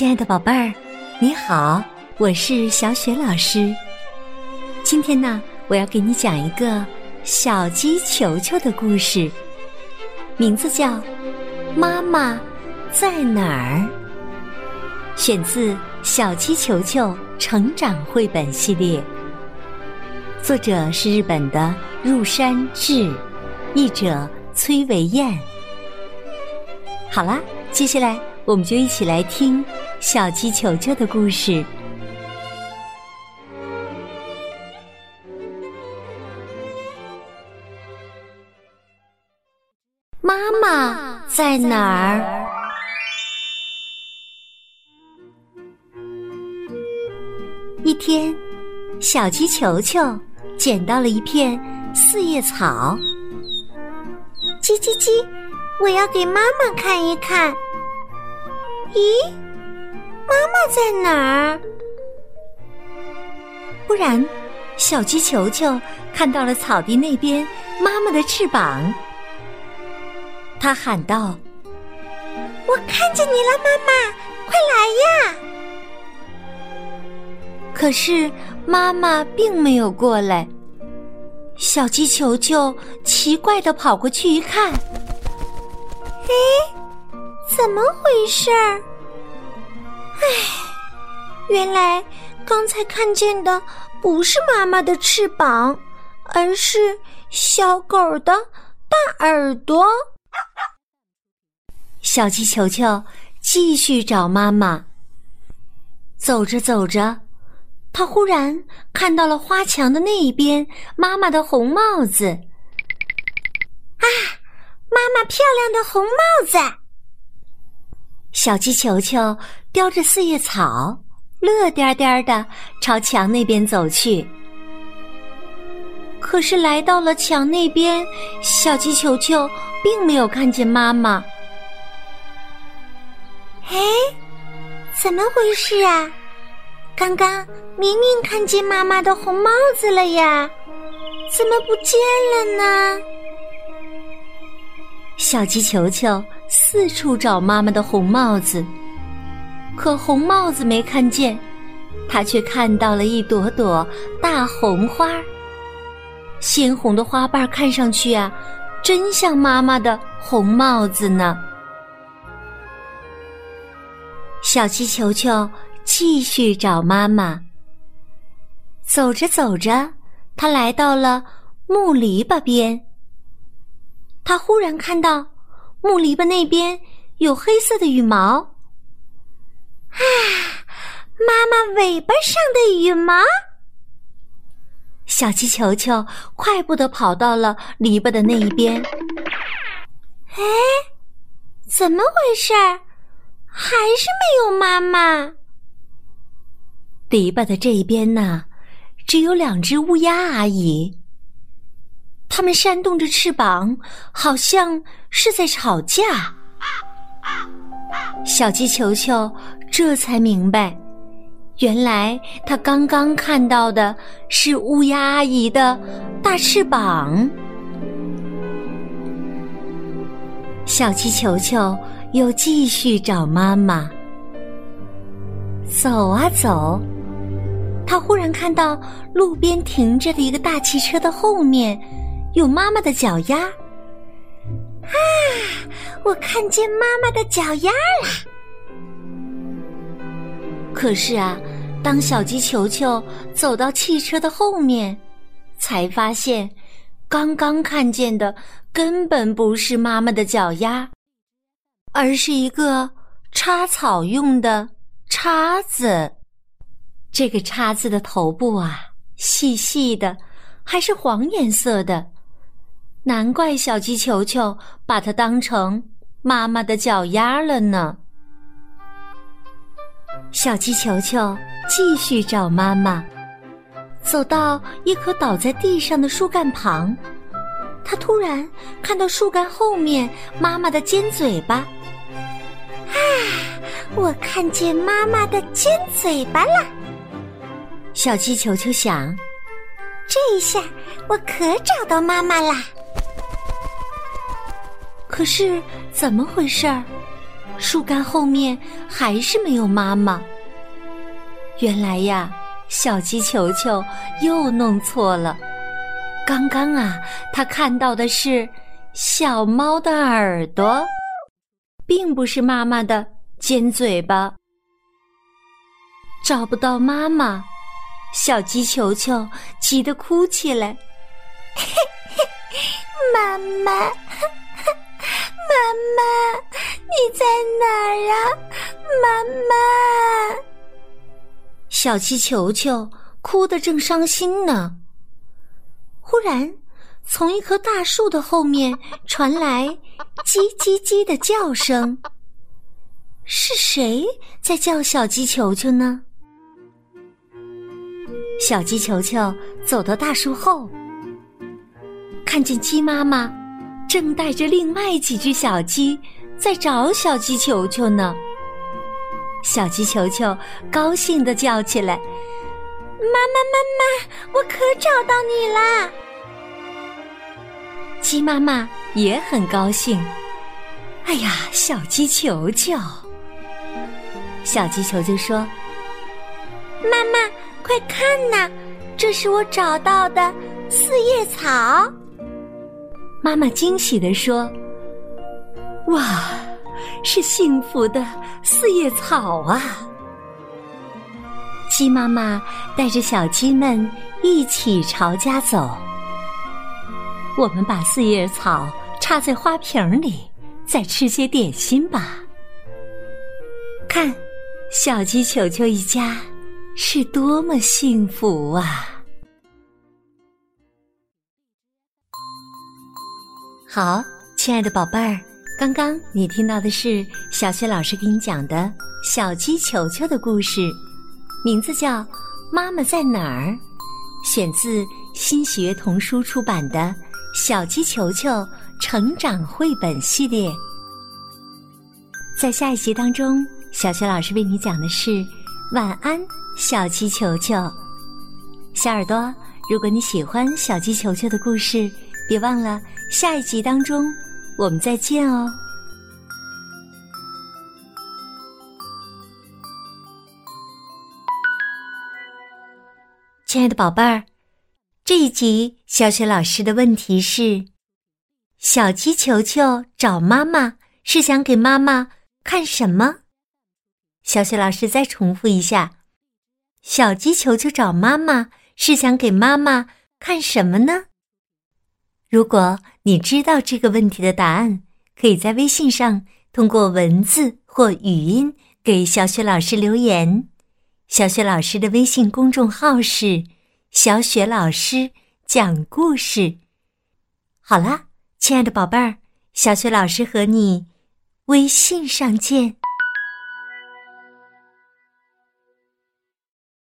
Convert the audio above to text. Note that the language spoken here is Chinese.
亲爱的宝贝儿，你好，我是小雪老师。今天呢，我要给你讲一个小鸡球球的故事，名字叫《妈妈在哪儿》，选自《小鸡球球成长绘本》系列，作者是日本的入山志，译者崔维燕。好啦，接下来。我们就一起来听小鸡球球的故事。妈妈在哪儿？一天，小鸡球球捡到了一片四叶草。叽叽叽，我要给妈妈看一看。咦，妈妈在哪儿？忽然，小鸡球球看到了草地那边妈妈的翅膀，他喊道：“我看见你了，妈妈，快来呀！”可是妈妈并没有过来。小鸡球球奇怪的跑过去一看，哎。怎么回事儿？唉，原来刚才看见的不是妈妈的翅膀，而是小狗的大耳朵。小鸡球球继续找妈妈。走着走着，他忽然看到了花墙的那一边妈妈的红帽子。啊，妈妈漂亮的红帽子！小鸡球球叼着四叶草，乐颠颠的朝墙那边走去。可是来到了墙那边，小鸡球球并没有看见妈妈。哎，怎么回事啊？刚刚明明看见妈妈的红帽子了呀，怎么不见了呢？小鸡球球。四处找妈妈的红帽子，可红帽子没看见，他却看到了一朵朵大红花。鲜红的花瓣看上去啊，真像妈妈的红帽子呢。小鸡球球继续找妈妈。走着走着，他来到了木篱笆边，他忽然看到。木篱笆那边有黑色的羽毛，啊！妈妈尾巴上的羽毛。小鸡球球快步的跑到了篱笆的那一边。哎，怎么回事？还是没有妈妈。篱笆的这一边呢，只有两只乌鸦而已。它们扇动着翅膀，好像是在吵架。小鸡球球这才明白，原来他刚刚看到的是乌鸦阿姨的大翅膀。小鸡球球又继续找妈妈，走啊走，他忽然看到路边停着的一个大汽车的后面。有妈妈的脚丫，啊！我看见妈妈的脚丫了。可是啊，当小鸡球球走到汽车的后面，才发现刚刚看见的根本不是妈妈的脚丫，而是一个插草用的叉子。这个叉子的头部啊，细细的，还是黄颜色的。难怪小鸡球球把它当成妈妈的脚丫了呢。小鸡球球继续找妈妈，走到一棵倒在地上的树干旁，他突然看到树干后面妈妈的尖嘴巴。啊！我看见妈妈的尖嘴巴了。小鸡球球想，这一下我可找到妈妈啦。可是怎么回事儿？树干后面还是没有妈妈。原来呀，小鸡球球又弄错了。刚刚啊，他看到的是小猫的耳朵，并不是妈妈的尖嘴巴。找不到妈妈，小鸡球球急得哭起来。妈妈，妈小鸡球球哭得正伤心呢。忽然，从一棵大树的后面传来“叽叽叽”的叫声。是谁在叫小鸡球球呢？小鸡球球走到大树后。看见鸡妈妈正带着另外几只小鸡在找小鸡球球呢，小鸡球球高兴的叫起来：“妈妈，妈妈，我可找到你啦！”鸡妈妈也很高兴。哎呀，小鸡球球！小鸡球球说：“妈妈，快看呐，这是我找到的四叶草。”妈妈惊喜地说：“哇，是幸福的四叶草啊！”鸡妈妈带着小鸡们一起朝家走。我们把四叶草插在花瓶里，再吃些点心吧。看，小鸡球球一家是多么幸福啊！好，亲爱的宝贝儿，刚刚你听到的是小雪老师给你讲的小鸡球球的故事，名字叫《妈妈在哪儿》，选自新学童书出版的《小鸡球球成长绘本》系列。在下一集当中，小雪老师为你讲的是晚安，小鸡球球。小耳朵，如果你喜欢小鸡球球的故事。别忘了，下一集当中我们再见哦，亲爱的宝贝儿。这一集小雪老师的问题是：小鸡球球找妈妈是想给妈妈看什么？小雪老师再重复一下：小鸡球球找妈妈是想给妈妈看什么呢？如果你知道这个问题的答案，可以在微信上通过文字或语音给小雪老师留言。小雪老师的微信公众号是“小雪老师讲故事”。好啦，亲爱的宝贝儿，小雪老师和你微信上见。